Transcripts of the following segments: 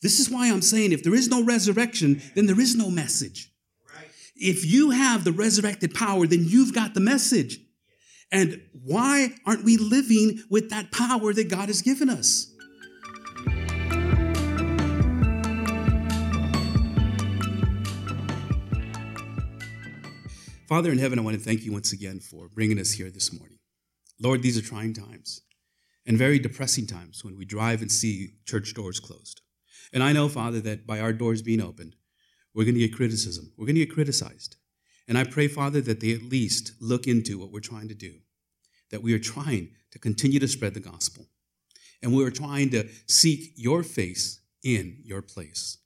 This is why I'm saying if there is no resurrection, then there is no message. If you have the resurrected power, then you've got the message. And why aren't we living with that power that God has given us? Father in heaven, I want to thank you once again for bringing us here this morning. Lord, these are trying times and very depressing times when we drive and see church doors closed. And I know, Father, that by our doors being opened, we're going to get criticism. We're going to get criticized. And I pray, Father, that they at least look into what we're trying to do, that we are trying to continue to spread the gospel, and we are trying to seek your face in your place.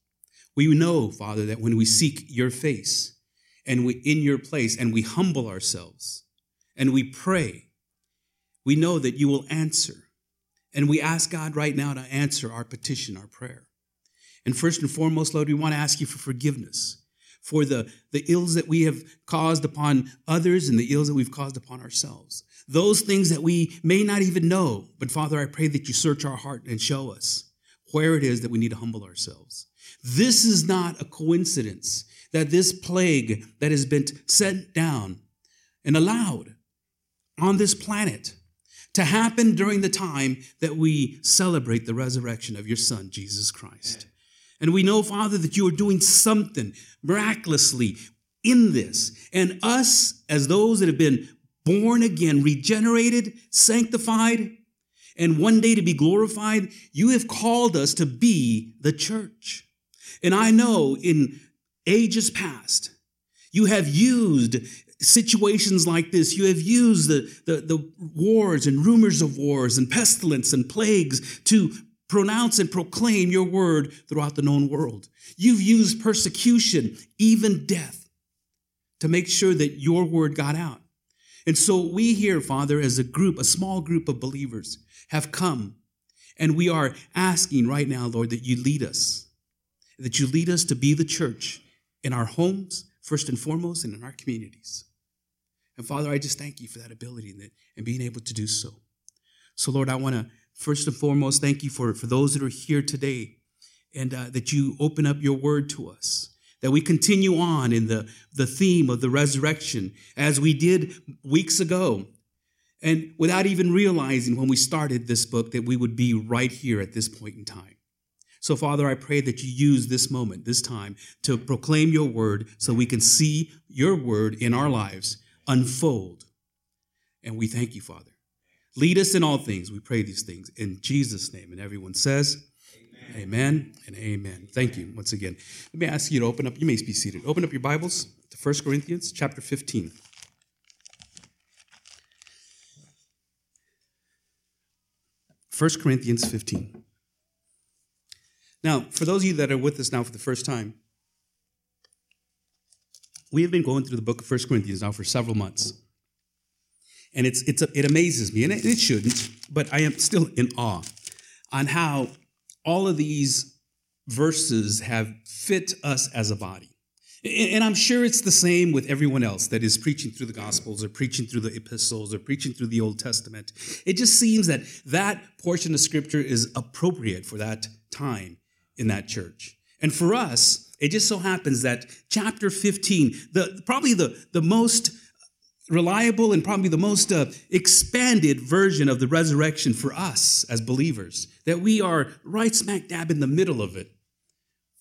We know, Father, that when we seek your face and we in your place and we humble ourselves and we pray, we know that you will answer. And we ask God right now to answer our petition, our prayer. And first and foremost, Lord, we want to ask you for forgiveness for the, the ills that we have caused upon others and the ills that we've caused upon ourselves. Those things that we may not even know. But Father, I pray that you search our heart and show us where it is that we need to humble ourselves. This is not a coincidence that this plague that has been sent down and allowed on this planet to happen during the time that we celebrate the resurrection of your Son, Jesus Christ. And we know, Father, that you are doing something miraculously in this. And us, as those that have been born again, regenerated, sanctified, and one day to be glorified, you have called us to be the church. And I know in ages past, you have used situations like this. You have used the, the, the, wars and rumors of wars and pestilence and plagues to pronounce and proclaim your word throughout the known world. You've used persecution, even death, to make sure that your word got out. And so we here, Father, as a group, a small group of believers, have come and we are asking right now, Lord, that you lead us, that you lead us to be the church in our homes, first and foremost, and in our communities. And Father, I just thank you for that ability and, being able to do so. So, Lord, I want to First and foremost, thank you for, for those that are here today and uh, that you open up your word to us. That we continue on in the, the theme of the resurrection as we did weeks ago. And without even realizing when we started this book that we would be right here at this point in time. So, Father, I pray that you use this moment, this time, to proclaim your word so we can see your word in our lives unfold. And we thank you, Father. Lead us in all things. We pray these things in Jesus' name. And everyone says, Amen, amen and amen. Thank you once again. Let me ask you to open up, you may be seated. Open up your Bibles to 1 Corinthians chapter 15. First Corinthians 15. Now, for those of you that are with us now for the first time, we have been going through the book of First Corinthians now for several months. And it's, it's, it amazes me, and it, it shouldn't, but I am still in awe on how all of these verses have fit us as a body. And I'm sure it's the same with everyone else that is preaching through the Gospels or preaching through the epistles or preaching through the Old Testament. It just seems that that portion of Scripture is appropriate for that time in that church. And for us, it just so happens that chapter 15, the, probably the, the most reliable and probably the most uh, expanded version of the resurrection for us as believers. That we are right smack dab in the middle of it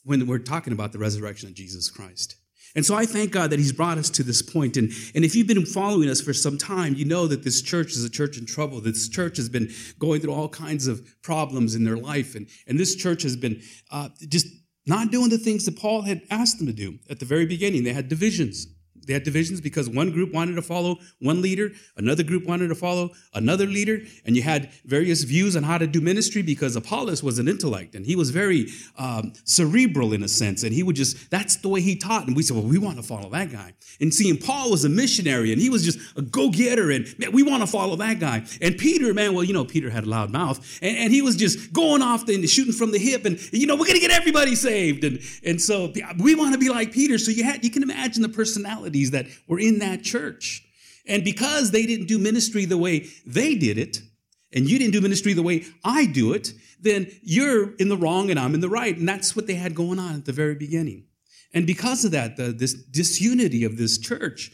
when we're talking about the resurrection of Jesus Christ. And so I thank God that He's brought us to this point. And, and if you've been following us for some time, you know that this church is a church in trouble. This church has been going through all kinds of problems in their life. And, and this church has been uh, just not doing the things that Paul had asked them to do at the very beginning. They had divisions. They had divisions because one group wanted to follow one leader, another group wanted to follow another leader, and you had various views on how to do ministry because Apollos was an intellect and he was very um, cerebral in a sense, and he would just, that's the way he taught. And we said, well, we want to follow that guy. And seeing Paul was a missionary and he was just a go getter, and man, we want to follow that guy. And Peter, man, well, you know, Peter had a loud mouth, and, and he was just going off and shooting from the hip, and, you know, we're going to get everybody saved. And, and so we want to be like Peter. So you, had, you can imagine the personality that were in that church. And because they didn't do ministry the way they did it, and you didn't do ministry the way I do it, then you're in the wrong and I'm in the right. And that's what they had going on at the very beginning. And because of that, the, this disunity of this church,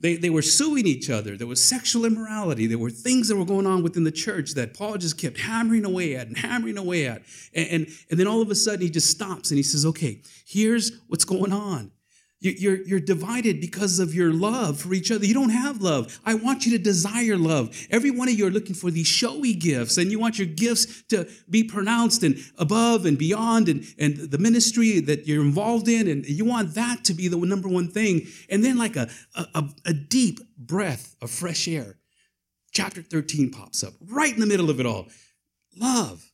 they, they were suing each other. There was sexual immorality. There were things that were going on within the church that Paul just kept hammering away at and hammering away at. And, and, and then all of a sudden he just stops and he says, okay, here's what's going on. You're, you're divided because of your love for each other. You don't have love. I want you to desire love. Every one of you are looking for these showy gifts, and you want your gifts to be pronounced and above and beyond, and, and the ministry that you're involved in, and you want that to be the number one thing. And then, like a, a, a deep breath of fresh air, chapter 13 pops up right in the middle of it all. Love.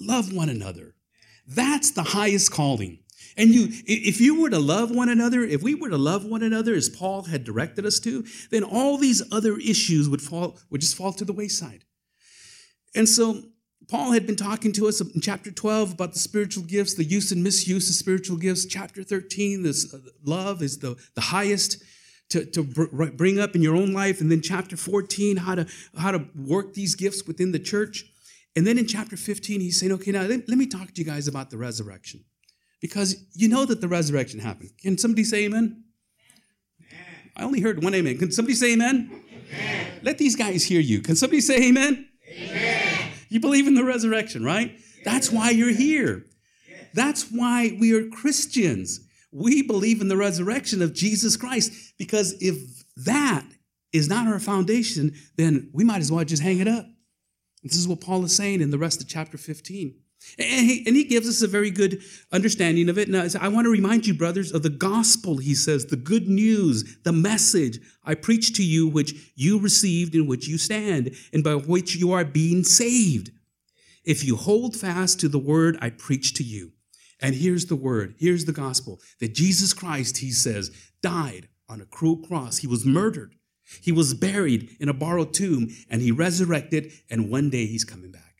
Love one another. That's the highest calling. And you, if you were to love one another, if we were to love one another as Paul had directed us to, then all these other issues would fall, would just fall to the wayside. And so Paul had been talking to us in chapter 12 about the spiritual gifts, the use and misuse of spiritual gifts. Chapter 13, this uh, love is the, the highest to, to bring up in your own life. And then chapter 14, how to, how to work these gifts within the church. And then in chapter 15, he's saying, okay, now let, let me talk to you guys about the resurrection because you know that the resurrection happened. Can somebody say amen? amen. I only heard one amen. Can somebody say amen? amen? Let these guys hear you. Can somebody say amen? amen. You believe in the resurrection, right? Yes. That's why you're here. Yes. That's why we are Christians. We believe in the resurrection of Jesus Christ because if that is not our foundation, then we might as well just hang it up. This is what Paul is saying in the rest of chapter 15. And he, and he gives us a very good understanding of it. Now, I want to remind you, brothers, of the gospel, he says, the good news, the message I preach to you, which you received, in which you stand, and by which you are being saved. If you hold fast to the word I preach to you. And here's the word, here's the gospel that Jesus Christ, he says, died on a cruel cross. He was murdered, he was buried in a borrowed tomb, and he resurrected, and one day he's coming back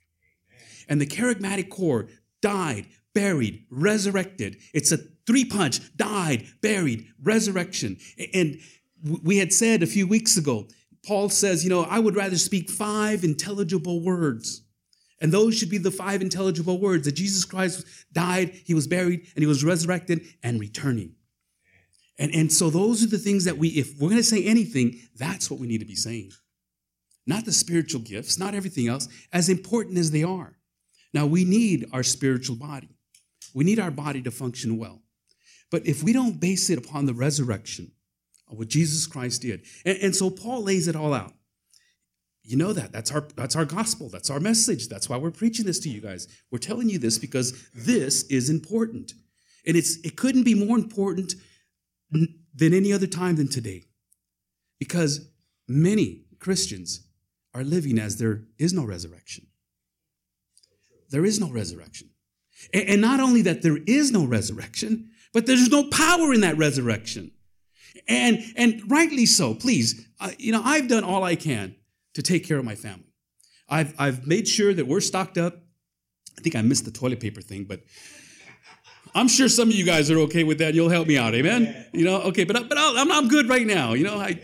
and the charismatic core died, buried, resurrected. It's a three punch died, buried, resurrection. And we had said a few weeks ago, Paul says, you know, I would rather speak five intelligible words. And those should be the five intelligible words that Jesus Christ died, he was buried, and he was resurrected and returning. And, and so those are the things that we, if we're going to say anything, that's what we need to be saying. Not the spiritual gifts, not everything else, as important as they are. Now, we need our spiritual body. We need our body to function well. But if we don't base it upon the resurrection of what Jesus Christ did, and, and so Paul lays it all out. You know that. That's our that's our gospel. That's our message. That's why we're preaching this to you guys. We're telling you this because this is important. And it's it couldn't be more important than any other time than today. Because many Christians are living as there is no resurrection there is no resurrection. And not only that there is no resurrection, but there's no power in that resurrection. And, and rightly so, please. Uh, you know, I've done all I can to take care of my family. I've, I've made sure that we're stocked up. I think I missed the toilet paper thing, but I'm sure some of you guys are okay with that. You'll help me out, amen? You know, okay, but, but I'm, I'm good right now. You know, I,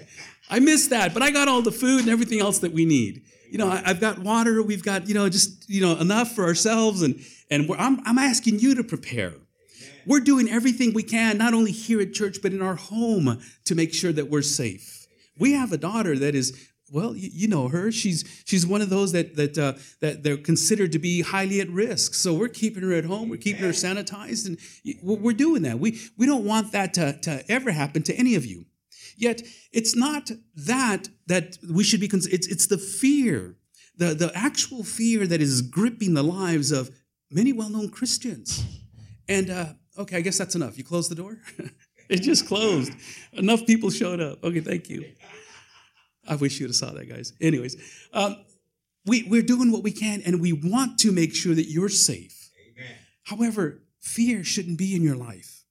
I missed that, but I got all the food and everything else that we need you know, I, have got water. We've got, you know, just, you know, enough for ourselves. And, and I'm, I'm asking you to prepare. We're doing everything we can, not only here at church, but in our home to make sure that we're safe. We have a daughter that is well, you, you, know her. She's she's one of those that that uh, that they're considered to be highly at risk. So we're keeping her at home. We're keeping her sanitized, and we're doing that. We we don't want that to, to ever happen to any of you. Yet it's not that that we should be, it's, it's the fear, the, the actual fear that is gripping the lives of many well known Christians. And uh, okay, I guess that's enough. You close the door? it just closed. Enough people showed up. Okay, thank you. I wish you'd have saw that, guys. Anyways, um, we, we're doing what we can and we want to make sure that you're safe. Amen. However, fear shouldn't be in your life.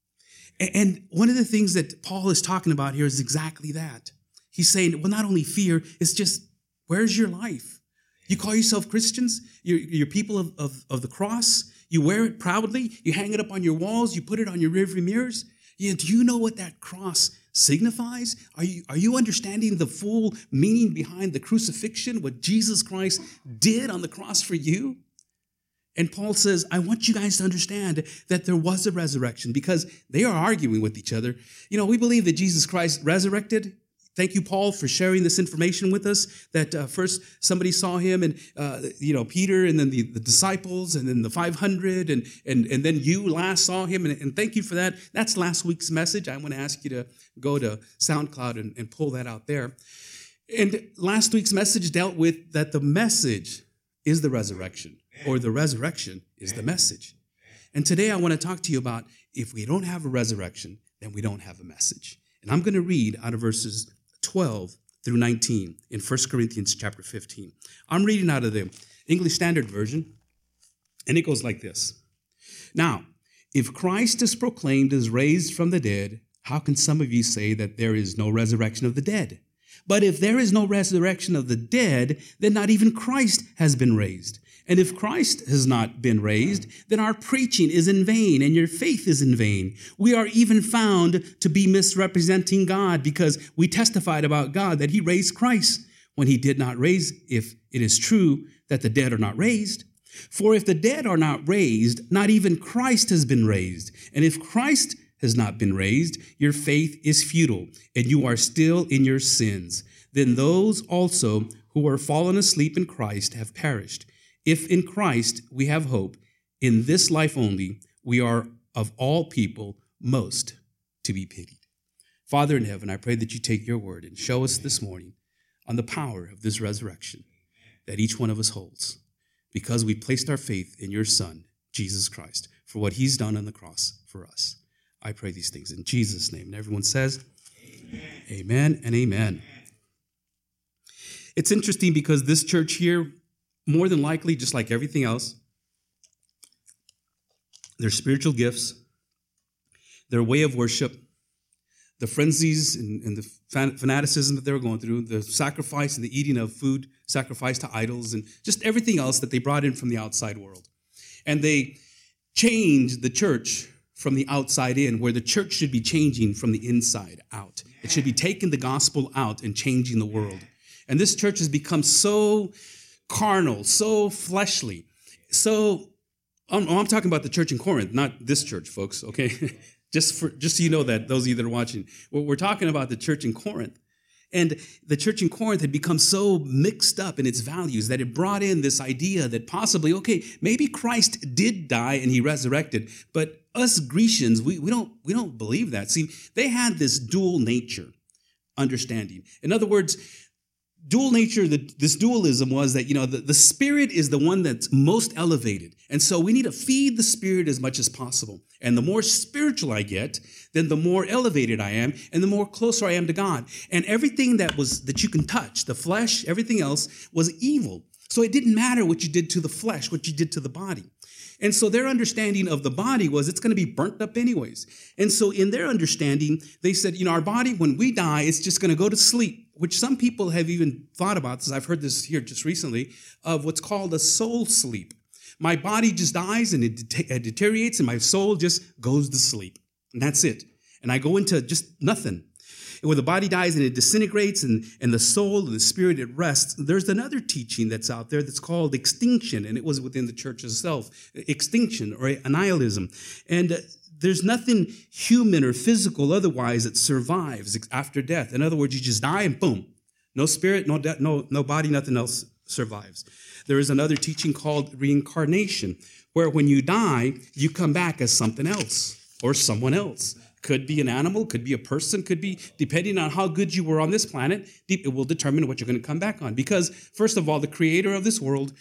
And one of the things that Paul is talking about here is exactly that. He's saying, well, not only fear, it's just, where's your life? You call yourself Christians? You're, you're people of, of, of, the cross? You wear it proudly? You hang it up on your walls? You put it on your rearview mirrors? Yeah, do you know what that cross signifies? Are you, are you understanding the full meaning behind the crucifixion, what Jesus Christ did on the cross for you? And Paul says, I want you guys to understand that there was a resurrection because they are arguing with each other. You know, we believe that Jesus Christ resurrected. Thank you, Paul, for sharing this information with us. That uh, first somebody saw him, and uh, you know Peter, and then the, the, disciples, and then the 500, and and and then you last saw him, and, and thank you for that. That's last week's message. I want to ask you to go to SoundCloud and, and pull that out there. And last week's message dealt with that the message is the resurrection or the resurrection is the message. And today I want to talk to you about if we don't have a resurrection, then we don't have a message. And I'm going to read out of verses 12 through 19 in 1 Corinthians chapter 15. I'm reading out of the English Standard Version, and it goes like this Now, if Christ is proclaimed as raised from the dead, how can some of you say that there is no resurrection of the dead? But if there is no resurrection of the dead, then not even Christ has been raised. And if Christ has not been raised, then our preaching is in vain and your faith is in vain. We are even found to be misrepresenting God because we testified about God that he raised Christ when he did not raise, if it is true that the dead are not raised. For if the dead are not raised, not even Christ has been raised. And if Christ has not been raised, your faith is futile and you are still in your sins. Then those also who are fallen asleep in Christ have perished. If in Christ we have hope, in this life only, we are of all people most to be pitied. Father in heaven, I pray that you take your word and show us this morning on the power of this resurrection that each one of us holds because we placed our faith in your Son, Jesus Christ, for what he's done on the cross for us. I pray these things in Jesus' name. And everyone says, Amen, amen and amen. It's interesting because this church here more than likely, just like everything else, their spiritual gifts, their way of worship, the frenzies and, and, the fanaticism that they were going through, the sacrifice and the eating of food sacrificed to idols, and just everything else that they brought in from the outside world. And they changed the church from the outside in, where the church should be changing from the inside out. It should be taking the gospel out and changing the world. And this church has become so carnal, so fleshly. So I'm, I'm, talking about the church in Corinth, not this church, folks, okay? just for just so you know that those of you that are watching, we're talking about the church in Corinth. And the church in Corinth had become so mixed up in its values that it brought in this idea that possibly, okay, maybe Christ did die and he resurrected, but us Grecians, we, we don't we don't believe that. See, they had this dual nature understanding. In other words, dual nature, this dualism was that, you know, the, the spirit is the one that's most elevated. And so we need to feed the spirit as much as possible. And the more spiritual I get, then the more elevated I am and the more closer I am to God. And everything that was, that you can touch, the flesh, everything else was evil. So it didn't matter what you did to the flesh, what you did to the body. And so their understanding of the body was it's going to be burnt up anyways. And so in their understanding, they said, you know, our body, when we die, it's just going to go to sleep, which some people have even thought about, I've heard this here just recently, of what's called a soul sleep. My body just dies and it, it deteriorates and my soul just goes to sleep. And that's it. And I go into just nothing. And when the body dies and it disintegrates and, and the soul and the spirit at rest, there's another teaching that's out there that's called extinction. And it was within the church itself extinction or annihilism. And there's nothing human or physical otherwise that survives after death. In other words, you just die and boom, no spirit, no death, no, no body, nothing else survives. There is another teaching called reincarnation, where when you die, you come back as something else or someone else. Could be an animal, could be a person, could be, depending on how good you were on this planet, it will determine what you're going to come back on. Because, first of all, the creator of this world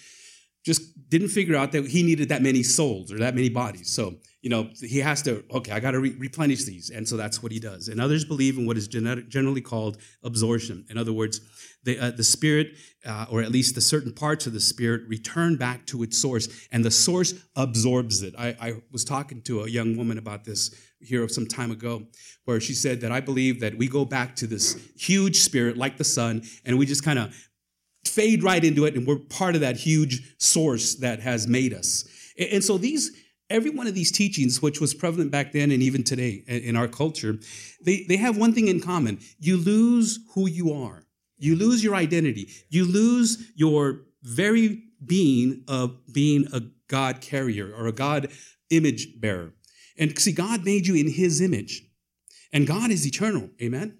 just didn't figure out that he needed that many souls or that many bodies. So, you know, he has to, okay, I got to re- replenish these. And so that's what he does. And others believe in what is generally called absorption. In other words, the, uh, the spirit, uh, or at least the certain parts of the spirit, return back to its source, and the source absorbs it. I, I was talking to a young woman about this here some time ago, where she said that I believe that we go back to this huge spirit like the sun, and we just kind of fade right into it, and we're part of that huge source that has made us. And so these every one of these teachings, which was prevalent back then and even today in our culture, they, they have one thing in common. You lose who you are. You lose your identity. You lose your very being of being a God carrier or a God image bearer. And see, God made you in his image. And God is eternal. Amen.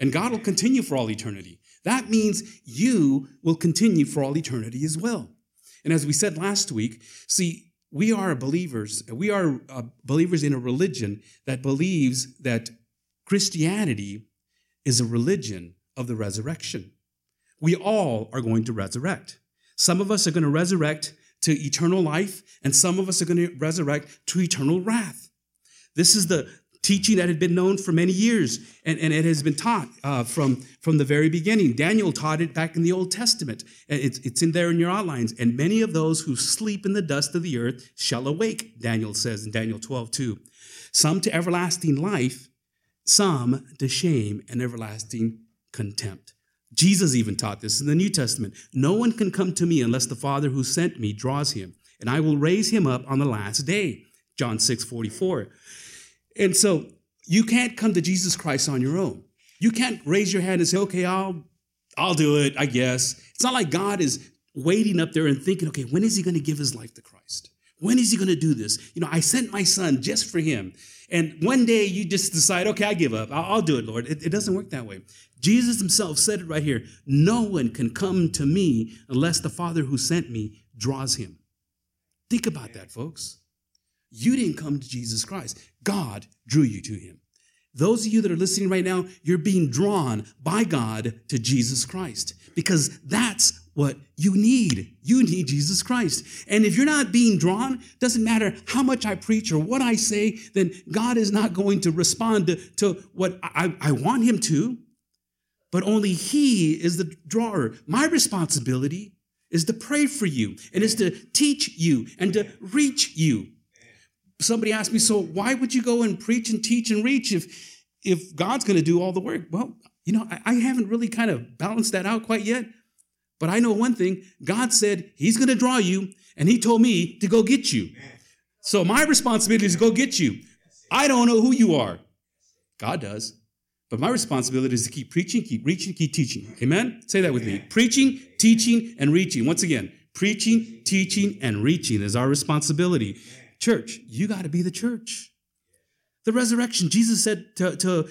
And God will continue for all eternity. That means you will continue for all eternity as well. And as we said last week, see, we are believers. We are uh, believers in a religion that believes that Christianity is a religion of the resurrection. We all are going to resurrect. Some of us are going to resurrect to eternal life, and some of us are going to resurrect to eternal wrath. This is the teaching that had been known for many years, and, and it has been taught uh, from, from the very beginning. Daniel taught it back in the Old Testament. It's, it's in there in your outlines. And many of those who sleep in the dust of the earth shall awake, Daniel says in Daniel 12, 2. Some to everlasting life, some to shame and everlasting contempt. Jesus even taught this in the New Testament. No one can come to me unless the Father who sent me draws him, and I will raise him up on the last day. John 6, 44. And so you can't come to Jesus Christ on your own. You can't raise your hand and say, okay, I'll, I'll do it, I guess. It's not like God is waiting up there and thinking, okay, when is he going to give his life to Christ? When is he going to do this? You know, I sent my son just for him. And one day you just decide, okay, I give up. I'll, I'll do it, Lord. It, it doesn't work that way. Jesus himself said it right here. No one can come to me unless the Father who sent me draws him. Think about that, folks. You didn't come to Jesus Christ. God drew you to him. Those of you that are listening right now, you're being drawn by God to Jesus Christ because that's what you need. You need Jesus Christ. And if you're not being drawn, doesn't matter how much I preach or what I say, then God is not going to respond to, to what I, I want him to, but only he is the drawer. My responsibility is to pray for you and is to teach you and to reach you somebody asked me, so why would you go and preach and teach and reach if if God's going to do all the work? Well, you know, I, I haven't really kind of balanced that out quite yet. But I know one thing God said He's going to draw you, and He told me to go get you. So my responsibility is to go get you. I don't know who you are. God does. But my responsibility is to keep preaching, keep reaching, keep teaching. Amen? Say that with me. Preaching, teaching, and reaching. Once again, preaching, teaching, and reaching is our responsibility. Church, you got to be the church. The resurrection, Jesus said to, to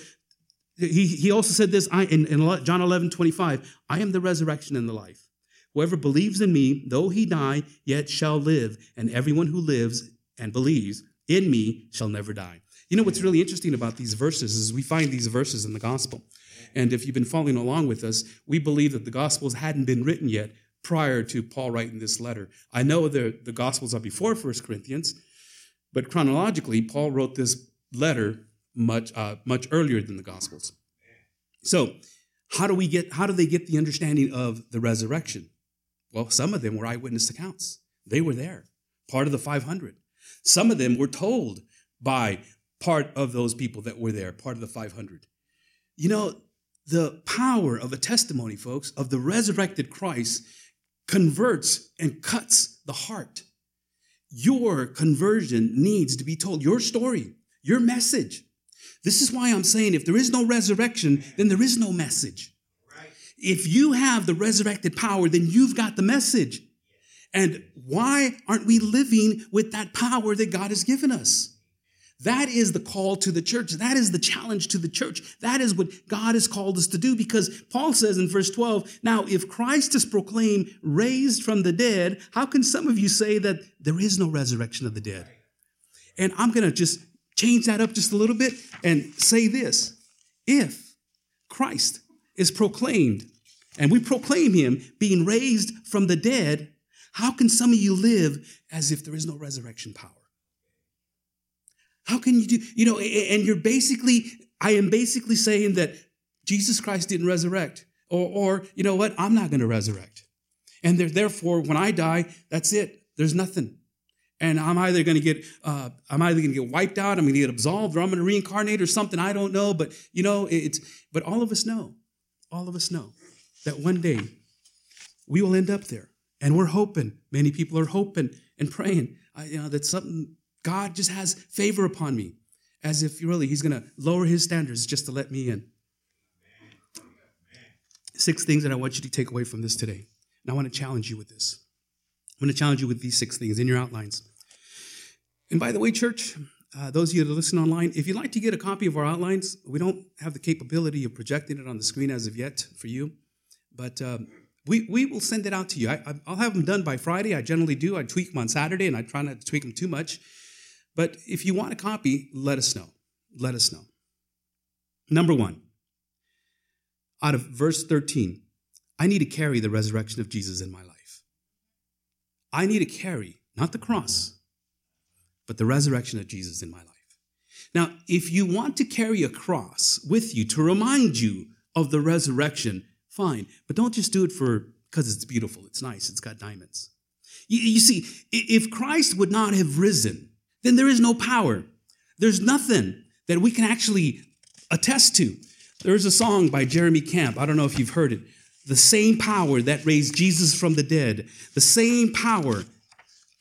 he, he also said this I, in, in John 11, 25, I am the resurrection and the life. Whoever believes in me, though he die, yet shall live. And everyone who lives and believes in me shall never die. You know what's really interesting about these verses is we find these verses in the gospel. And if you've been following along with us, we believe that the gospels hadn't been written yet prior to Paul writing this letter. I know the, the gospels are before First Corinthians, but chronologically, Paul wrote this letter much, uh, much earlier than the Gospels. So, how do we get? How do they get the understanding of the resurrection? Well, some of them were eyewitness accounts. They were there, part of the 500. Some of them were told by part of those people that were there, part of the 500. You know, the power of a testimony, folks, of the resurrected Christ converts and cuts the heart your conversion needs to be told, your story, your message. This is why I'm saying if there is no resurrection, then there is no message. If you have the resurrected power, then you've got the message. And why aren't we living with that power that God has given us? That is the call to the church. That is the challenge to the church. That is what God has called us to do because Paul says in verse 12, now if Christ is proclaimed raised from the dead, how can some of you say that there is no resurrection of the dead? And I'm going to just change that up just a little bit and say this. If Christ is proclaimed and we proclaim him being raised from the dead, how can some of you live as if there is no resurrection power? How can you do, you know, and you're basically, I am basically saying that Jesus Christ didn't resurrect. Or, or you know what? I'm not going to resurrect. And therefore, when I die, that's it. There's nothing. And I'm either going to get, uh, I'm either going to get wiped out, I'm going to get absolved, or I'm going to reincarnate or something. I don't know. But, you know, it's, but all of us know, all of us know that one day we will end up there. And we're hoping, many people are hoping and praying, you know, that something God just has favor upon me, as if really He's going to lower His standards just to let me in. Six things that I want you to take away from this today. And I want to challenge you with this. I'm going to challenge you with these six things in your outlines. And by the way, church, uh, those of you that listen online, if you'd like to get a copy of our outlines, we don't have the capability of projecting it on the screen as of yet for you, but um, we, we will send it out to you. I, will have them done by Friday. I generally do. I tweak them on Saturday, and I try not to tweak them too much. But if you want a copy, let us know. Let us know. Number one, out of verse 13, I need to carry the resurrection of Jesus in my life. I need to carry, not the cross, but the resurrection of Jesus in my life. Now, if you want to carry a cross with you to remind you of the resurrection, fine. But don't just do it for because it's beautiful, it's nice, it's got diamonds. You, you see, if Christ would not have risen, then there is no power. There's nothing that we can actually attest to. There's a song by Jeremy Camp. I don't know if you've heard it. The same power that raised Jesus from the dead, the same power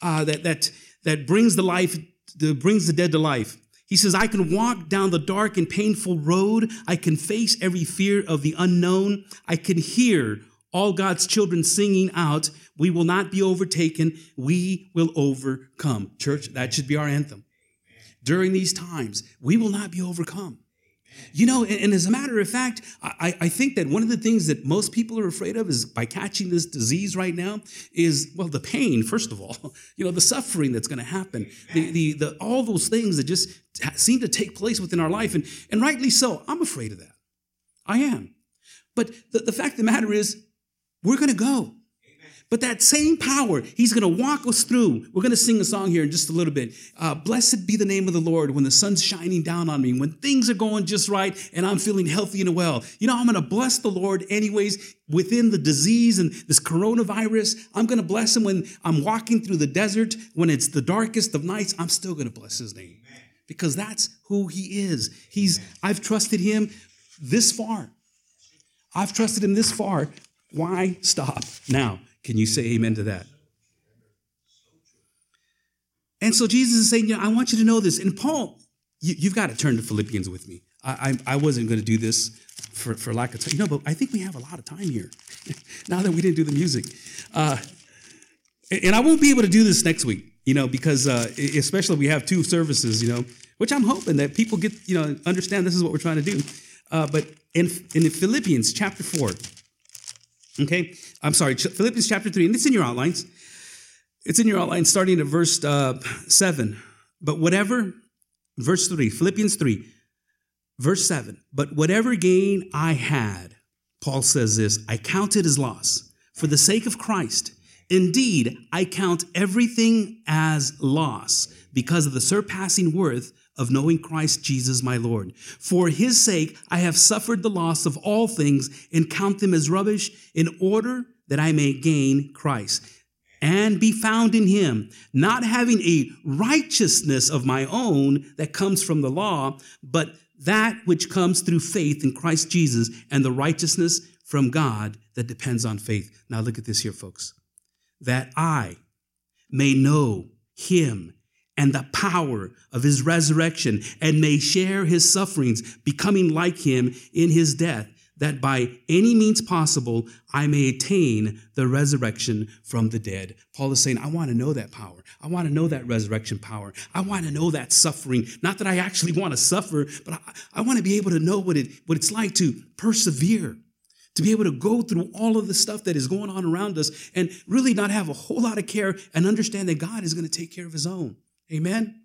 uh, that, that, that brings the life, that brings the dead to life. He says, I can walk down the dark and painful road. I can face every fear of the unknown. I can hear all God's children singing out, We will not be overtaken. We will overcome. Church, that should be our anthem. During these times, we will not be overcome. You know, and, as a matter of fact, I, I think that one of the things that most people are afraid of is by catching this disease right now is, well, the pain, first of all, you know, the suffering that's going to happen, the, the, the, all those things that just seem to take place within our life. And, and rightly so, I'm afraid of that. I am. But the, the fact of the matter is, we're going to go. But that same power, He's going to walk us through. We're going to sing a song here in just a little bit. Uh, Blessed be the name of the Lord when the sun's shining down on me, when things are going just right and I'm feeling healthy and well. You know, I'm going to bless the Lord anyways within the disease and this coronavirus. I'm going to bless Him when I'm walking through the desert, when it's the darkest of nights. I'm still going to bless His name because that's who He is. He's, I've trusted Him this far. I've trusted Him this far. Why stop now? Can you say amen to that? And so Jesus is saying, you know, I want you to know this. And Paul, you, have got to turn to Philippians with me. I, I, I wasn't going to do this for, for lack of time. You know, but I think we have a lot of time here now that we didn't do the music. Uh, and I won't be able to do this next week, you know, because uh, especially we have two services, you know, which I'm hoping that people get, you know, understand this is what we're trying to do. Uh, but in, in Philippians chapter 4, Okay, I'm sorry, Philippians chapter 3, and it's in your outlines. It's in your outlines starting at verse uh, 7. But whatever, verse 3, Philippians 3, verse 7. But whatever gain I had, Paul says this, I counted as loss for the sake of Christ. Indeed, I count everything as loss because of the surpassing worth of knowing Christ Jesus my Lord. For his sake, I have suffered the loss of all things and count them as rubbish in order that I may gain Christ and be found in him, not having a righteousness of my own that comes from the law, but that which comes through faith in Christ Jesus and the righteousness from God that depends on faith. Now look at this here, folks. That I may know him and the power of his resurrection and may share his sufferings, becoming like him in his death, that by any means possible I may attain the resurrection from the dead. Paul is saying, I want to know that power. I want to know that resurrection power. I want to know that suffering. Not that I actually want to suffer, but I, I want to be able to know what, it, what it's like to persevere to be able to go through all of the stuff that is going on around us and really not have a whole lot of care and understand that God is going to take care of his own. Amen?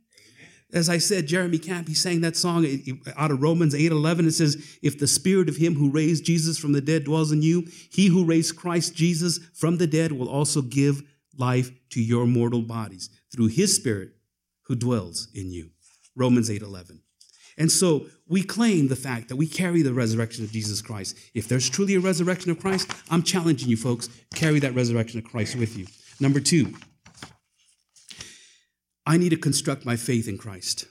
As I said, Jeremy Camp, he sang that song eh, eh, out of Romans 8 11. It says, If the spirit of him who raised Jesus from the dead dwells in you, he who raised Christ Jesus from the dead will also give life to your mortal bodies through his spirit who dwells in you. Romans 8 11. And so we claim the fact that we carry the resurrection of Jesus Christ. If there's truly a resurrection of Christ, I'm challenging you folks, carry that resurrection of Christ with you. Number two, I need to construct my faith in Christ.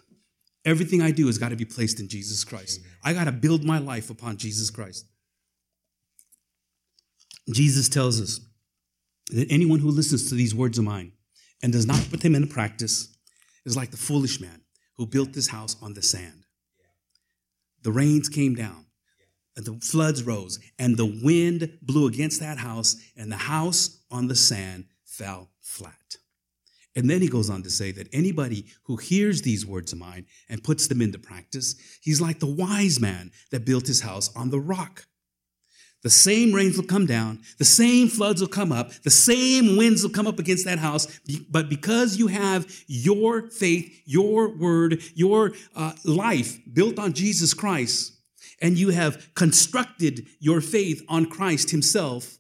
Everything I do has got to be placed in Jesus Christ. I got to build my life upon Jesus Christ. Jesus tells us that anyone who listens to these words of mine and does not put them into practice is like the foolish man who built this house on the sand. The rains came down, and the floods rose, and the wind blew against that house, and the house on the sand fell flat. And then he goes on to say that anybody who hears these words of mine and puts them into practice, he's like the wise man that built his house on the rock. The same rains will come down, the same floods will come up, the same winds will come up against that house. But because you have your faith, your word, your uh, life built on Jesus Christ, and you have constructed your faith on Christ Himself,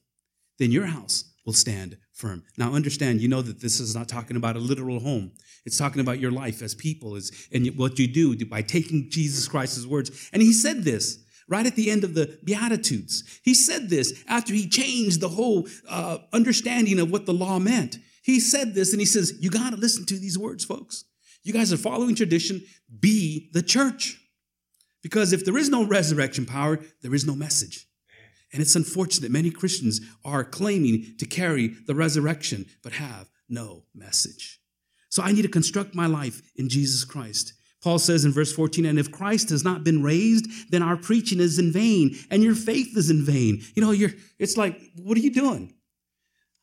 then your house will stand firm. Now, understand, you know that this is not talking about a literal home. It's talking about your life as people, is and what you do by taking Jesus Christ's words. And He said this right at the end of the Beatitudes. He said this after he changed the whole uh, understanding of what the law meant. He said this and he says, You got to listen to these words, folks. You guys are following tradition. Be the church. Because if there is no resurrection power, there is no message. And it's unfortunate that many Christians are claiming to carry the resurrection but have no message. So I need to construct my life in Jesus Christ. Paul says in verse 14, and if Christ has not been raised, then our preaching is in vain and your faith is in vain. You know, you're, it's like, what are you doing?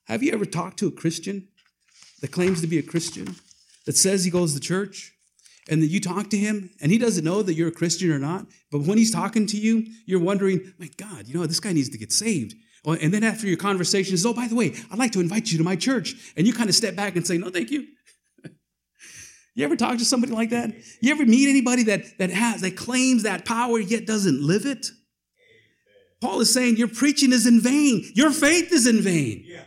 Have you ever talked to a Christian that claims to be a Christian, that says he goes to church, and that you talk to him and he doesn't know that you're a Christian or not, but when he's talking to you, you're wondering, my God, you know, this guy needs to get saved. And then after your conversation is, oh, by the way, I'd like to invite you to my church. And you kind of step back and say, no, thank you. You ever talk to somebody like that? You ever meet anybody that, that has that claims that power yet doesn't live it? Paul is saying your preaching is in vain. Your faith is in vain. Yeah.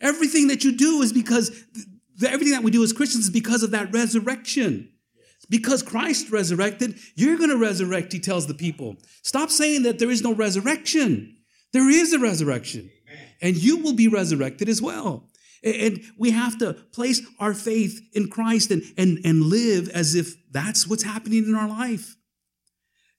Everything that you do is because everything that we do as Christians is because of that resurrection. Because Christ resurrected, you're going to resurrect, he tells the people. Stop saying that there is no resurrection. There is a resurrection. And you will be resurrected as well. And we have to place our faith in Christ and, and, and live as if that's what's happening in our life.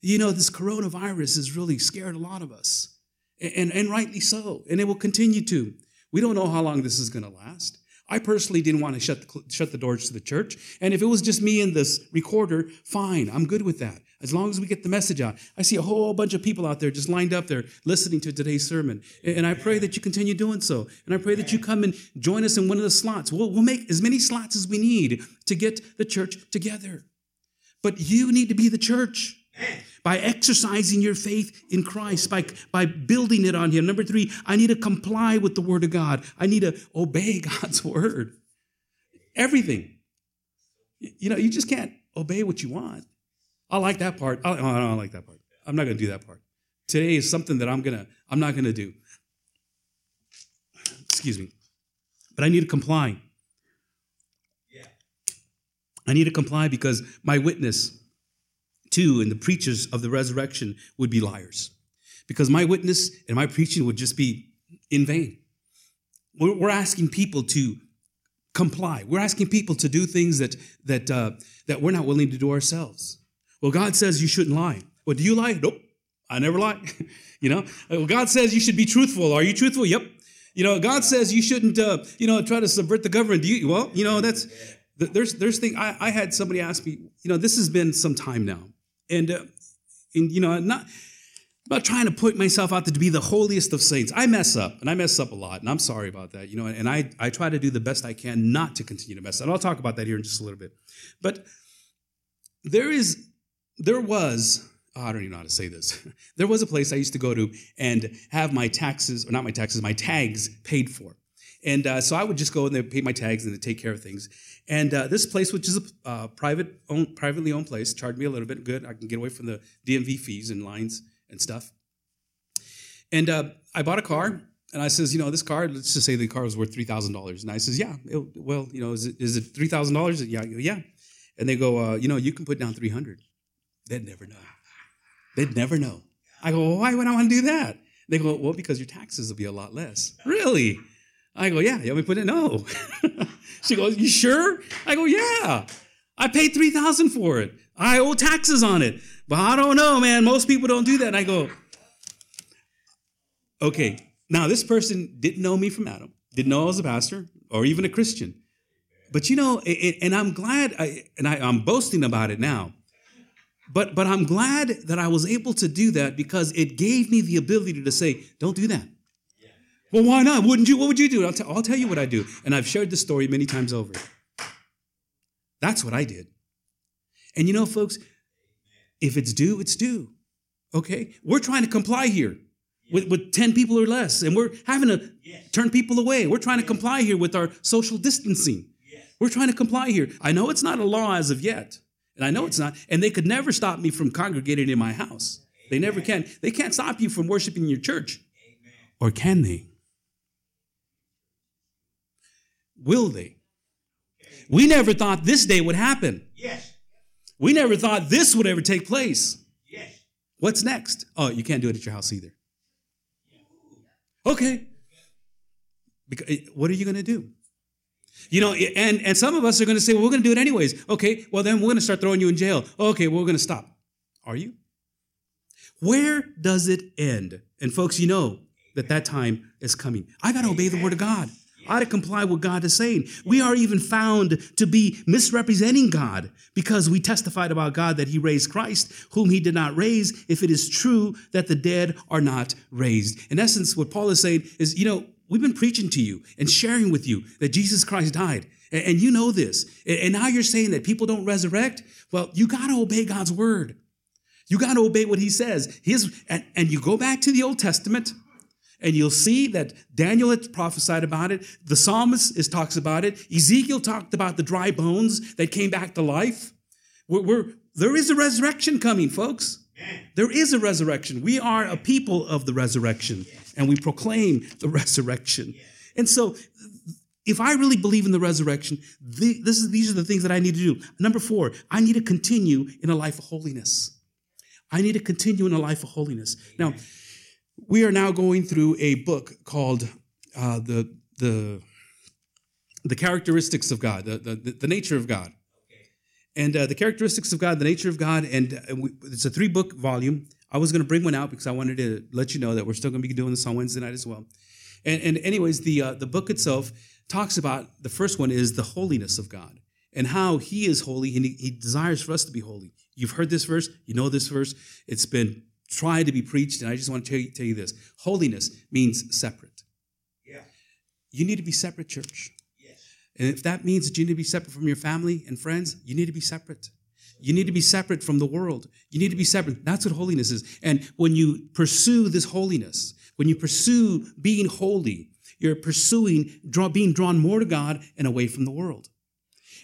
You know, this coronavirus has really scared a lot of us, and, and rightly so, and it will continue to. We don't know how long this is going to last. I personally didn't want to shut the, shut the doors to the church. And if it was just me and this recorder, fine, I'm good with that. As long as we get the message out. I see a whole bunch of people out there just lined up there listening to today's sermon. And I pray that you continue doing so. And I pray that you come and join us in one of the slots. We'll, we'll make as many slots as we need to get the church together. But you need to be the church by exercising your faith in Christ, by, by building it on Him. Number three, I need to comply with the Word of God. I need to obey God's Word. Everything. You know, you just can't obey what you want. I like that part. I, oh, I don't like that part. I'm not going to do that part. Today is something that I'm gonna. I'm not going to do. Excuse me, but I need to comply. Yeah. I need to comply because my witness to and the preachers of the resurrection would be liars, because my witness and my preaching would just be in vain. We're asking people to comply. We're asking people to do things that that uh, that we're not willing to do ourselves. Well, God says you shouldn't lie. Well, do you lie? Nope. I never lie. you know, well, God says you should be truthful. Are you truthful? Yep. You know, God says you shouldn't, uh, you know, try to subvert the government. Do you? Well, you know, that's there's there's thing. I, I had somebody ask me. You know, this has been some time now, and uh, and you know, not. Not trying to put myself out to be the holiest of saints. I mess up, and I mess up a lot, and I'm sorry about that. You know, and I, I try to do the best I can not to continue to mess up. And I'll talk about that here in just a little bit. But there is there was oh, I don't even know how to say this. There was a place I used to go to and have my taxes, or not my taxes, my tags paid for. And uh, so I would just go and they pay my tags and they take care of things. And uh, this place, which is a uh, private owned, privately owned place, charged me a little bit. Good, I can get away from the DMV fees and lines and stuff. And uh, I bought a car, and I says, you know, this car. Let's just say the car was worth three thousand dollars. And I says, yeah, it, well, you know, is it is it three thousand dollars? Yeah, yeah. And they go, uh, you know, you can put down three hundred. They'd never know. They'd never know. I go, well, why would I want to do that? They go, well, because your taxes will be a lot less. Really? I go, yeah, you want me put it? No. she goes, you sure? I go, yeah. I paid 3000 for it. I owe taxes on it. But I don't know, man. Most people don't do that. And I go, okay. Now, this person didn't know me from Adam, didn't know I was a pastor or even a Christian. But you know, and I'm glad, I, and I, I'm boasting about it now. But but I'm glad that I was able to do that because it gave me the ability to say, "Don't do that." Well, why not? Wouldn't you? What would you do? I'll, t- I'll tell you what I do, and I've shared this story many times over. That's what I did. And you know, folks, if it's due, it's due. Okay, we're trying to comply here with, with 10 people or less, and we're having to turn people away. We're trying to comply here with our social distancing. We're trying to comply here. I know it's not a law as of yet, and I know it's not, and they could never stop me from congregating in my house. They never can. They can't stop you from worshiping in your church. Or can they? Will they? We never thought this day would happen. Yes. We never thought this would ever take place. Yes. What's next? Oh, you can't do it at your house either. Okay. Because, eh, what are you going to do? You know, and, and some of us are going to say, well, we're going to do it anyways. Okay, well, then we're going to start throwing you in jail. Okay, well, we're going to stop. Are you? Where does it end? And folks, you know that that time is coming. I got to obey the word of God. I to comply with God is saying. We are even found to be misrepresenting God because we testified about God that he raised Christ, whom he did not raise, if it is true that the dead are not raised. In essence, what Paul is saying is, you know, we've been preaching to you and sharing with you that Jesus Christ died. And you know this. And now you're saying that people don't resurrect? Well, you got to obey God's word. You got to obey what he says. His, and, and you go back to the Old Testament and you'll see that Daniel had prophesied about it. The psalmist is, talks about it. Ezekiel talked about the dry bones that came back to life. We're, we're, there is a resurrection coming, folks. There is a resurrection. We are a people of the resurrection, and we proclaim the resurrection. And so, if I really believe in the resurrection, the, is, these are the things that I need to do. Number four, I need to continue in a life of holiness. I need to continue in a life of holiness. Now, we are now going through a book called uh, the the the characteristics of God, the the, the nature of God, and uh, the characteristics of God, the nature of God, and we, it's a three book volume. I was going to bring one out because I wanted to let you know that we're still going to be doing this on Wednesday night as well. And, and anyways, the uh, the book itself talks about the first one is the holiness of God and how He is holy and he, he desires for us to be holy. You've heard this verse, you know this verse. It's been try to be preached. And I just want to tell you, tell you this holiness means separate. Yeah. You need to be separate, church. Yes. And if that means that you need to be separate from your family and friends, you need to be separate. You need to be separate from the world. You need to be separate. That's what holiness is. And when you pursue this holiness, when you pursue being holy, you're pursuing draw, being drawn more to God and away from the world.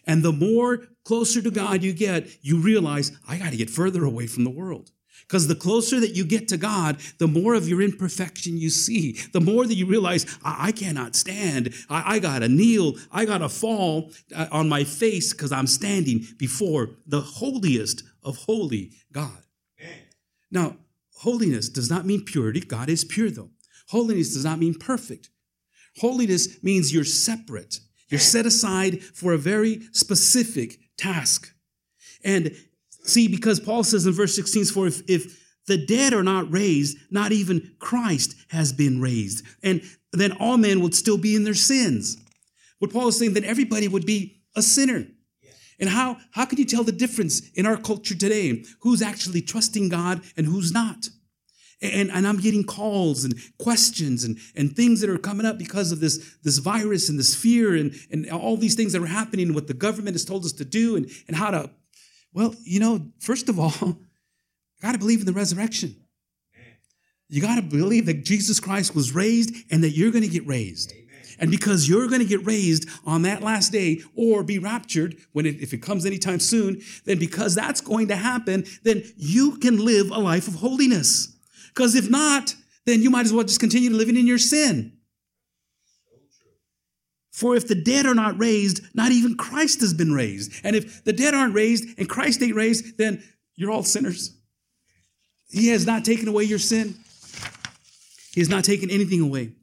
And the more closer to God you get, you realize, I got to get further away from the world. Because the closer that you get to God, the more of your imperfection you see. The more that you realize, I, I cannot stand. I, I got to kneel. I got to fall uh, on my face because I'm standing before the holiest of holy God. Now, holiness does not mean purity. God is pure, though. Holiness does not mean perfect. Holiness means you're separate. You're set aside for a very specific task. And See, because Paul says in verse 16, for if, if the dead are not raised, not even Christ has been raised. And then all men would still be in their sins. What Paul is saying, that everybody would be a sinner. And how, how can you tell the difference in our culture today? Who's actually trusting God and who's not? And, and I'm getting calls and questions and, and things that are coming up because of this, this virus and this fear and, and all these things that are happening, what the government has told us to do and, and how to well, you know, first of all, you got to believe in the resurrection. You got to believe that Jesus Christ was raised and that you're going to get raised. And because you're going to get raised on that last day or be raptured when it, if it comes anytime soon, then because that's going to happen, then you can live a life of holiness. Because if not, then you might as well just continue living in your sin. For if the dead are not raised, not even Christ has been raised. And if the dead aren't raised and Christ ain't raised, then you're all sinners. He has not taken away your sin. He has not taken anything away.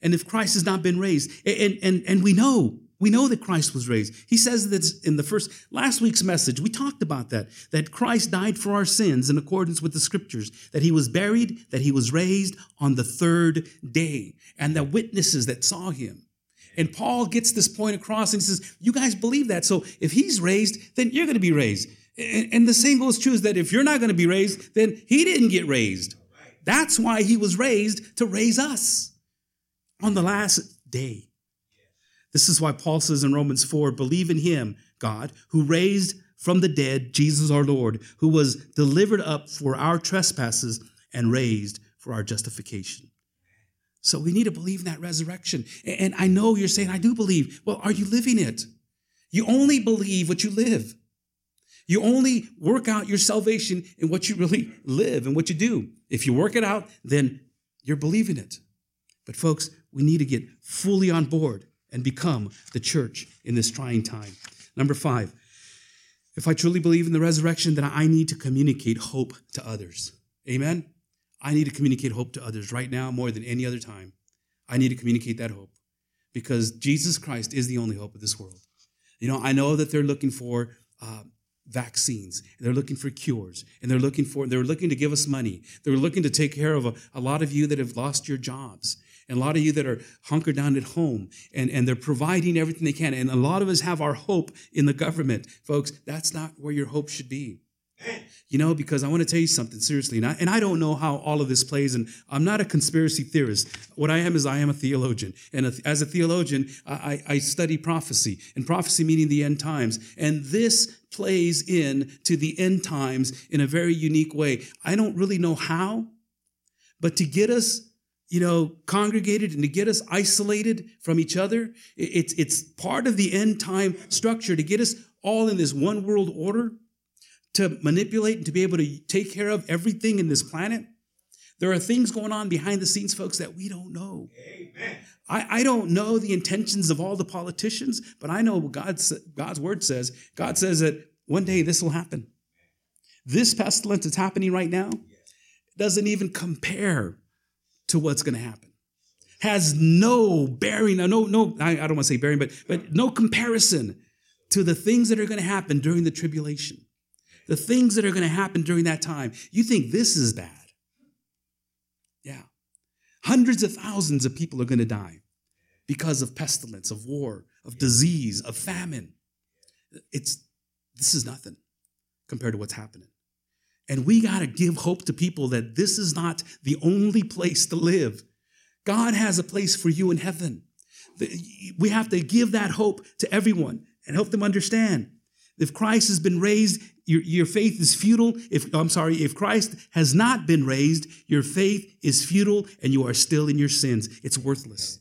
And if Christ has not been raised, and, and, and we know, we know that Christ was raised. He says that in the first, last week's message, we talked about that, that Christ died for our sins in accordance with the scriptures, that he was buried, that he was raised on the third day, and the witnesses that saw him And Paul gets this point across and he says, You guys believe that. So if he's raised, then you're going to be raised. And, and the same goes true is that if you're not going to be raised, then he didn't get raised. That's why he was raised to raise us on the last day. This is why Paul says in Romans 4 believe in him, God, who raised from the dead Jesus our Lord, who was delivered up for our trespasses and raised for our justification. So we need to believe in that resurrection. And I know you're saying, I do believe. Well, are you living it? You only believe what you live. You only work out your salvation in what you really live and what you do. If you work it out, then you're believing it. But folks, we need to get fully on board and become the church in this trying time. Number five, if I truly believe in the resurrection, then I need to communicate hope to others. Amen? I need to communicate hope to others right now more than any other time. I need to communicate that hope because Jesus Christ is the only hope of this world. You know, I know that they're looking for uh, vaccines, they're looking for cures, and they're looking for they're looking to give us money. They're looking to take care of a, a lot of you that have lost your jobs. And a lot of you that are hunkered down at home and, and they're providing everything they can. And a lot of us have our hope in the government. Folks, that's not where your hope should be. You know, because I want to tell you something seriously, and I, and I don't know how all of this plays, and I'm not a conspiracy theorist. What I am is I am a theologian, and a, as a theologian, I, I study prophecy, and prophecy meaning the end times, and this plays in to the end times in a very unique way. I don't really know how, but to get us you know, congregated and to get us isolated from each other. It's, it's part of the end time structure to get us all in this one world order to manipulate and to be able to take care of everything in this planet. There are things going on behind the scenes, folks, that we don't know. Amen. I, I don't know the intentions of all the politicians, but I know what God's, God's word says. God says that one day this will happen. This pestilence that's happening right now doesn't even compare to what's going to happen. Has no bearing, no, no, I, I don't want to say bearing, but, but no comparison to the things that are going to happen during the tribulation the things that are going to happen during that time. You think this is bad. Yeah. Hundreds of thousands of people are going to die because of pestilence, of war, of disease, of famine. It's this is nothing compared to what's happening. And we got to give hope to people that this is not the only place to live. God has a place for you in heaven. We have to give that hope to everyone and help them understand. If Christ has been raised, your, your faith is futile. If I'm sorry, if Christ has not been raised, your faith is futile and you are still in your sins. It's worthless.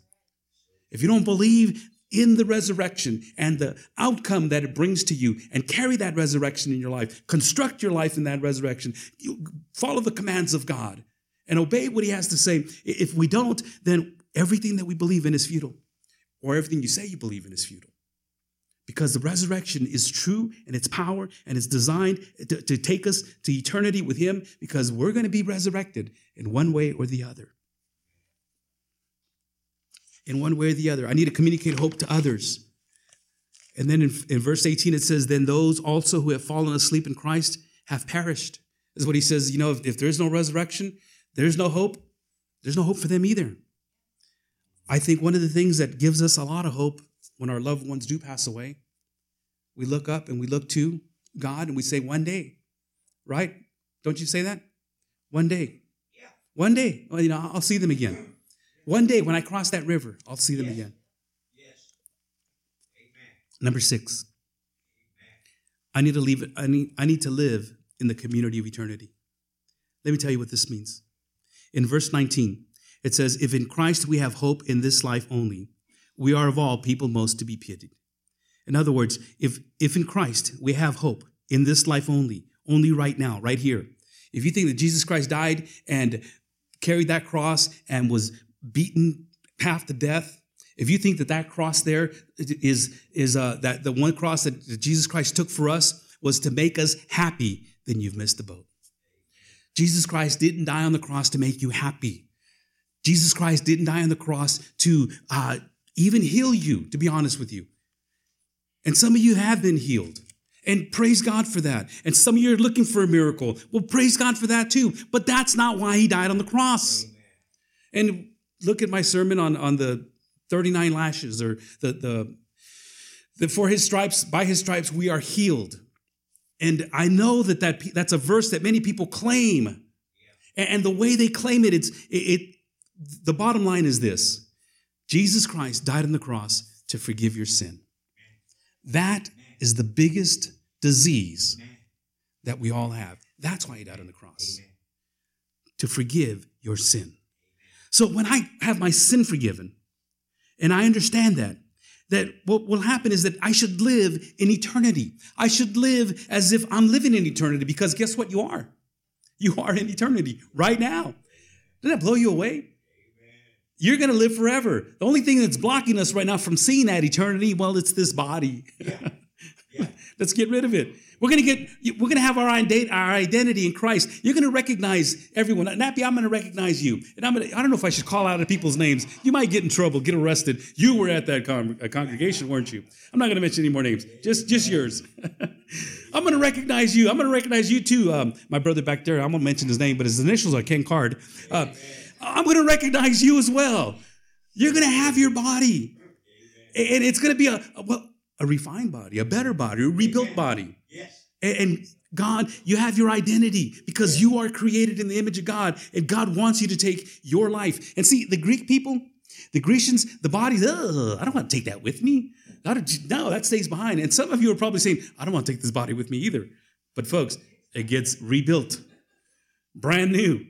If you don't believe in the resurrection and the outcome that it brings to you and carry that resurrection in your life, construct your life in that resurrection, follow the commands of God and obey what he has to say. If we don't, then everything that we believe in is futile or everything you say you believe in is futile because the resurrection is true and its power and it's designed to, to, take us to eternity with him because we're going to be resurrected in one way or the other. In one way or the other. I need to communicate hope to others. And then in, in verse 18 it says then those also who have fallen asleep in christ have perished. This is what he says you know if, if there's no resurrection there's no hope there's no hope for them either. I think one of the things that gives us a lot of hope when our loved ones do pass away, we look up and we look to God and we say, one day, right? Don't you say that? One day. Yeah. One day, well, you know, I'll see them again. One day when I cross that river, I'll see them yes. again. Yes. Amen. Number six. Amen. I need to leave I need, I need to live in the community of eternity. Let me tell you what this means. In verse 19, it says, If in Christ we have hope in this life only, we are of all people most to be pitied. In other words, if, if in Christ we have hope in this life only, only right now, right here, if you think that Jesus Christ died and carried that cross and was beaten half to death, if you think that that cross there is, is uh, that the one cross that Jesus Christ took for us was to make us happy, then you've missed the boat. Jesus Christ didn't die on the cross to make you happy. Jesus Christ didn't die on the cross to uh, even heal you, to be honest with you. And some of you have been healed. And praise God for that. And some of you are looking for a miracle. Well, praise God for that too. But that's not why he died on the cross. And look at my sermon on, on the 39 lashes or the, the, the for his stripes, by his stripes, we are healed. And I know that, that that's a verse that many people claim. And the way they claim it, it's it, it the bottom line is this Jesus Christ died on the cross to forgive your sin. That is the biggest disease that we all have. That's why he died on the cross to forgive your sin. So when I have my sin forgiven, and I understand that, that what will happen is that I should live in eternity. I should live as if I'm living in eternity because guess what you are? You are in eternity right now. Doesn't that blow you away? You're going to live forever. The only thing that's blocking us right now from seeing that eternity, well, it's this body. Yeah. Yeah. Let's get rid of it. We're gonna get, we're gonna have our, our identity in Christ. You're gonna recognize everyone. Nappy, I'm gonna recognize you. And I'm gonna, I don't know if I should call out people's names. You might get in trouble, get arrested. You were at that con- uh, congregation, weren't you? I'm not gonna mention any more names. Just, just yours. I'm gonna recognize you. I'm gonna recognize you too. Um, my brother back there, I'm gonna mention his name, but his initials are Ken Card. Uh, I'm gonna recognize you as well. You're gonna have your body. And it's gonna be a, well, a refined body, a better body, a rebuilt Amen. body. Yes. And God, you have your identity because you are created in the image of God, and God wants you to take your life. And see, the Greek people, the Grecians, the bodies, I don't want to take that with me. No, that stays behind. And some of you are probably saying, I don't want to take this body with me either. But folks, it gets rebuilt, brand new,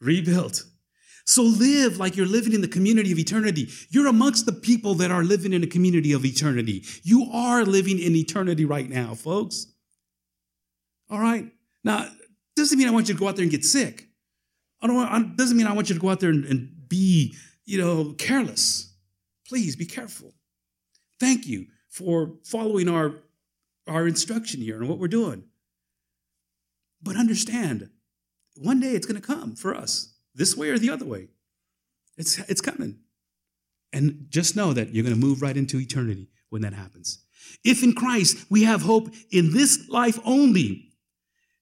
rebuilt. So live like you're living in the community of eternity. You're amongst the people that are living in a community of eternity. You are living in eternity right now, folks. All right. Now, doesn't mean I want you to go out there and get sick. I don't. Doesn't mean I want you to go out there and, and be, you know, careless. Please be careful. Thank you for following our our instruction here and what we're doing. But understand, one day it's going to come for us this way or the other way. It's, it's coming. And just know that you're going to move right into eternity when that happens. If in Christ we have hope in this life only,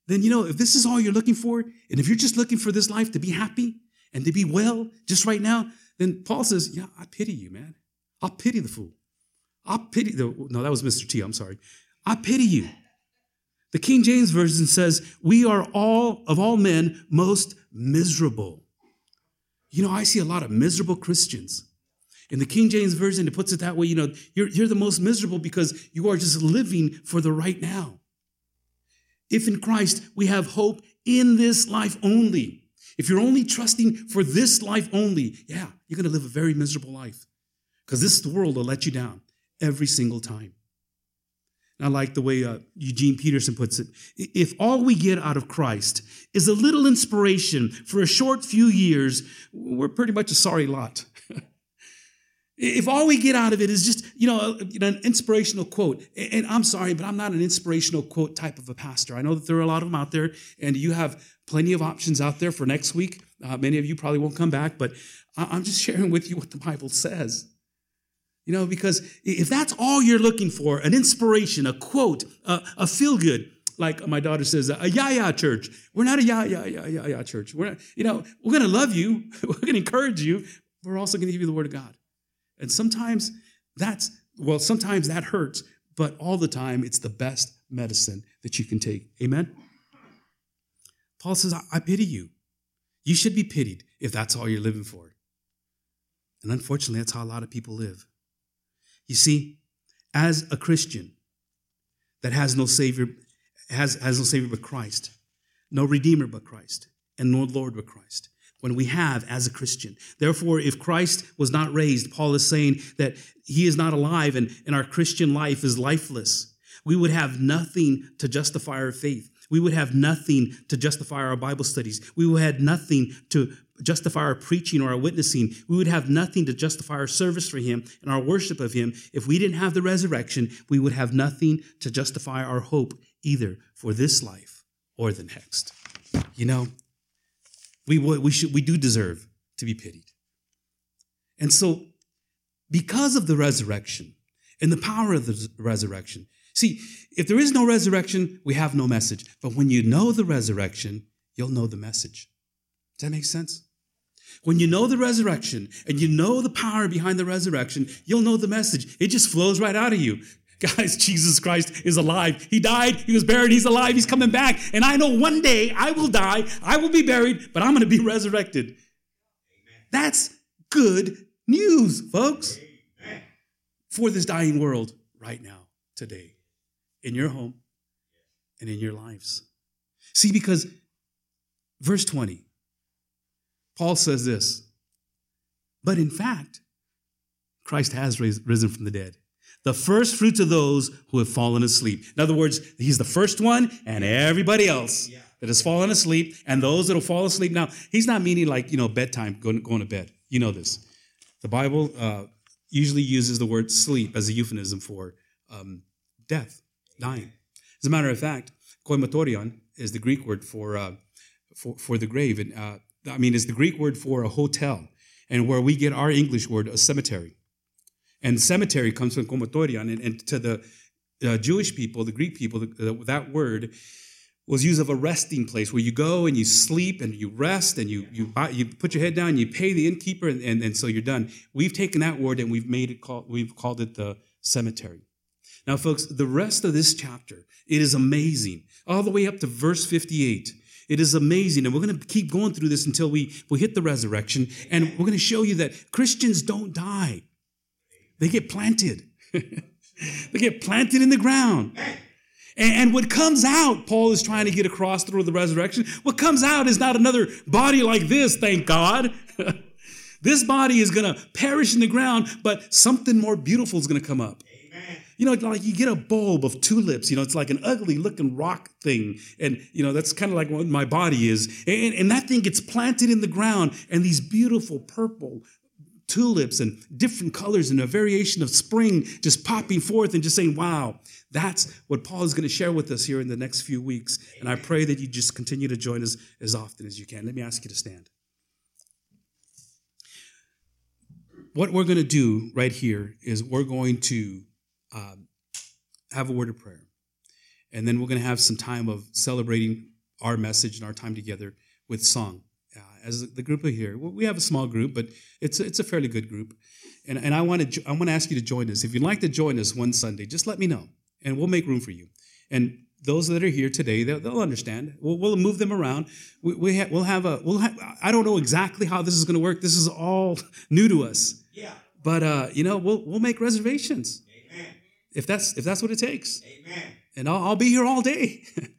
then you know, if this is all you're looking for, and if you're just looking for this life to be happy and to be well just right now, then Paul says, Yeah, I pity you, man. I'll pity the fool. I'll pity the, no, that was Mr. T, I'm sorry. I pity you. The King James Version says, We are all, of all men, most miserable. You know, I see a lot of miserable Christians. In the King James Version, it puts it that way, you know, you're, you're the most miserable because you are just living for the right now. If in Christ we have hope in this life only, if you're only trusting for this life only, yeah, you're going to live a very miserable life because this world will let you down every single time. I like the way uh, Eugene Peterson puts it. If all we get out of Christ is a little inspiration for a short few years, we're pretty much a sorry lot. if all we get out of it is just, you know, an inspirational quote, and I'm sorry, but I'm not an inspirational quote type of a pastor. I know that there are a lot of them out there, and you have plenty of options out there for next week. Uh, many of you probably won't come back, but I'm just sharing with you what the Bible says. You know, because if that's all you're looking for, an inspiration, a quote, a, a feel good, like my daughter says, a yah-yah church. We're not a yah-yah, yah-yah, yah church. We're, not, you know, we're going to love you. We're going to encourage you. We're also going to give you the word of God. And sometimes that's, well, sometimes that hurts, but all the time it's the best medicine that you can take. Amen? Paul says, I, I pity you. You should be pitied if that's all you're living for. And unfortunately, that's how a lot of people live. You see, as a Christian that has no Savior, has, has no Savior but Christ, no Redeemer but Christ, and no Lord but Christ, when we have as a Christian. Therefore, if Christ was not raised, Paul is saying that he is not alive and, and our Christian life is lifeless. We would have nothing to justify our faith. We would have nothing to justify our Bible studies. We would have nothing to justify our preaching or our witnessing. We would have nothing to justify our service for Him and our worship of Him. If we didn't have the resurrection, we would have nothing to justify our hope either for this life or the next. You know, we, we, should, we do deserve to be pitied. And so, because of the resurrection and the power of the resurrection, see, if there is no resurrection, we have no message. But when you know the resurrection, you'll know the message. Does that make sense? When you know the resurrection and you know the power behind the resurrection, you'll know the message. It just flows right out of you. Guys, Jesus Christ is alive. He died, he was buried, he's alive, he's coming back. And I know one day I will die, I will be buried, but I'm going to be resurrected. Amen. That's good news, folks, Amen. for this dying world right now, today, in your home and in your lives. See, because verse 20, Paul says this, but in fact, Christ has risen from the dead the first fruits of those who have fallen asleep. In other words, he's the first one, and everybody else yeah. that has fallen asleep, and those that will fall asleep. Now, he's not meaning like, you know, bedtime, going, going to bed. You know this. The Bible uh, usually uses the word sleep as a euphemism for um, death, dying. As a matter of fact, koimatorion is the Greek word for, uh, for, for the grave. And uh, I mean, it's the Greek word for a hotel, and where we get our English word, a cemetery. And cemetery comes from komatorion. And, and to the uh, Jewish people, the Greek people, the, that word was used of a resting place where you go and you sleep and you rest and you you you put your head down, you pay the innkeeper, and, and, and so you're done. We've taken that word and we've made it call, we've called it the cemetery. Now, folks, the rest of this chapter, it is amazing. All the way up to verse 58. It is amazing. And we're going to keep going through this until we, we hit the resurrection. And we're going to show you that Christians don't die. They get planted. they get planted in the ground. And what comes out, Paul is trying to get across through the resurrection, what comes out is not another body like this, thank God. this body is going to perish in the ground, but something more beautiful is going to come up. You know, like you get a bulb of tulips, you know, it's like an ugly looking rock thing. And, you know, that's kind of like what my body is. And, and that thing gets planted in the ground, and these beautiful purple, tulips and different colors and a variation of spring just popping forth and just saying, wow, that's what Paul is going to share with us here in the next few weeks. And I pray that you just continue to join us as often as you can. Let me ask you to stand. What we're going to do right here is we're going to um, have a word of prayer. And then we're going to have some time of celebrating our message and our time together with song as the group are here. We have a small group, but it's it's a fairly good group. And, and I want to I want to ask you to join us. If you'd like to join us one Sunday, just let me know, and we'll make room for you. And those that are here today, they'll, they'll understand. We'll, we'll, move them around. We, we ha- we'll have a we'll have, I don't know exactly how this is going to work. This is all new to us. Yeah. But uh, you know, we'll we'll make reservations. If that's if that's what it takes. Amen. And I'll, I'll be here all day.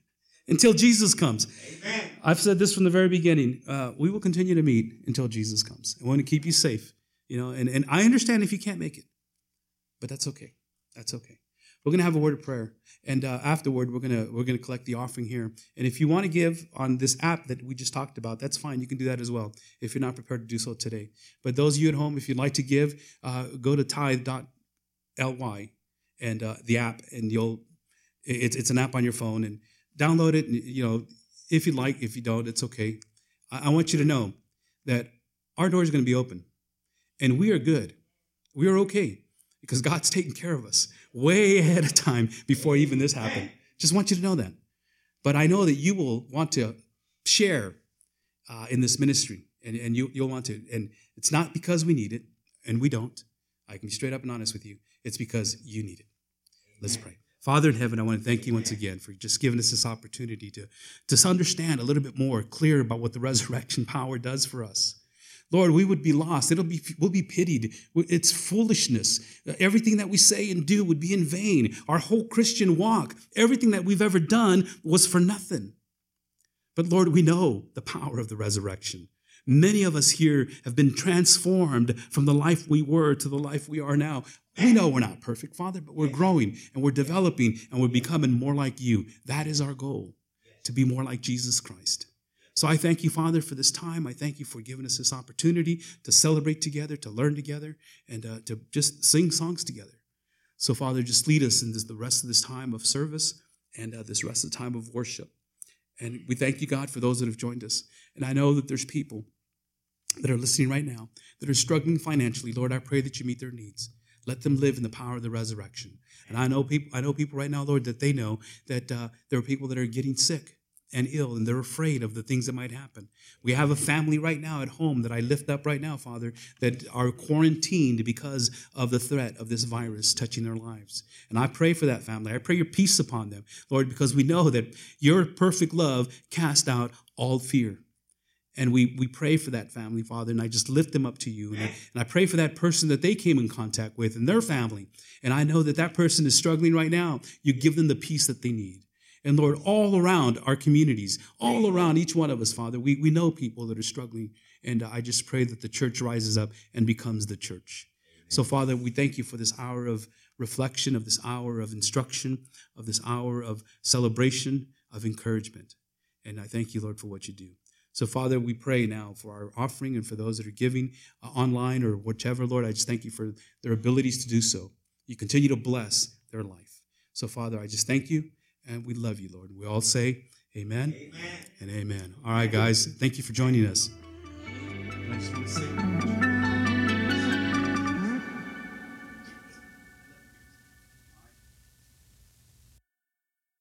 until Jesus comes. Amen. I've said this from the very beginning. Uh, we will continue to meet until Jesus comes. I want to keep you safe, you know. And, and I understand if you can't make it, but that's okay. That's okay. We're going to have a word of prayer, and uh, afterward, we're going to we're going to collect the offering here. And if you want to give on this app that we just talked about, that's fine. You can do that as well if you're not prepared to do so today. But those of you at home, if you'd like to give, uh, go to tithe.ly and uh, the app, and you'll it's it's an app on your phone and download it. You know, if you like, if you don't, it's okay. I, I want you to know that our door is going to be open, and we are good. We are okay because God's taking care of us way ahead of time before even this happened. Just want you to know that. But I know that you will want to share uh, in this ministry, and, and you, you'll want to. And it's not because we need it, and we don't. I can be straight up and honest with you. It's because you need it. Let's pray. Father in heaven, I want to thank you once again for just giving us this opportunity to, to understand a little bit more clear about what the resurrection power does for us. Lord, we would be lost. It'll be, we'll be pitied. It's foolishness. Everything that we say and do would be in vain. Our whole Christian walk, everything that we've ever done was for nothing. But Lord, we know the power of the resurrection. Many of us here have been transformed from the life we were to the life we are now. We know we're not perfect, Father, but we're growing and we're developing and we're becoming more like you. That is our goal, to be more like Jesus Christ. So I thank you, Father, for this time. I thank you for giving us this opportunity to celebrate together, to learn together, and uh, to just sing songs together. So, Father, just lead us in this, the rest of this time of service and uh, this rest of the time of worship. And we thank you, God, for those that have joined us. And I know that there's people that are listening right now that are struggling financially. Lord, I pray that you meet their needs. Let them live in the power of the resurrection. And I know people. I know people right now, Lord, that they know that uh, there are people that are getting sick, and ill, and they're afraid of the things that might happen. We have a family right now at home that I lift up right now, Father, that are quarantined because of the threat of this virus touching their lives. And I pray for that family. I pray your peace upon them, Lord, because we know that your perfect love cast out all fear. And we, we pray for that family, Father, and I just lift them up to you. And I, and I pray for that person that they came in contact with and their family. And I know that that person is struggling right now. You give them the peace that they need. And Lord, all around our communities, all around each one of us, Father, we, we know people that are struggling. And uh, I just pray that the church rises up and becomes the church. So, Father, we thank you for this hour of reflection, of this hour of instruction, of this hour of celebration, of encouragement. And I thank you, Lord, for what you do. So, Father, we pray now for our offering and for those that are giving uh, online or whichever, Lord. I just thank you for their abilities to do so. You continue to bless their life. So, Father, I just thank you and we love you, Lord. We all say amen, amen. and amen. All right, guys, thank you for joining us.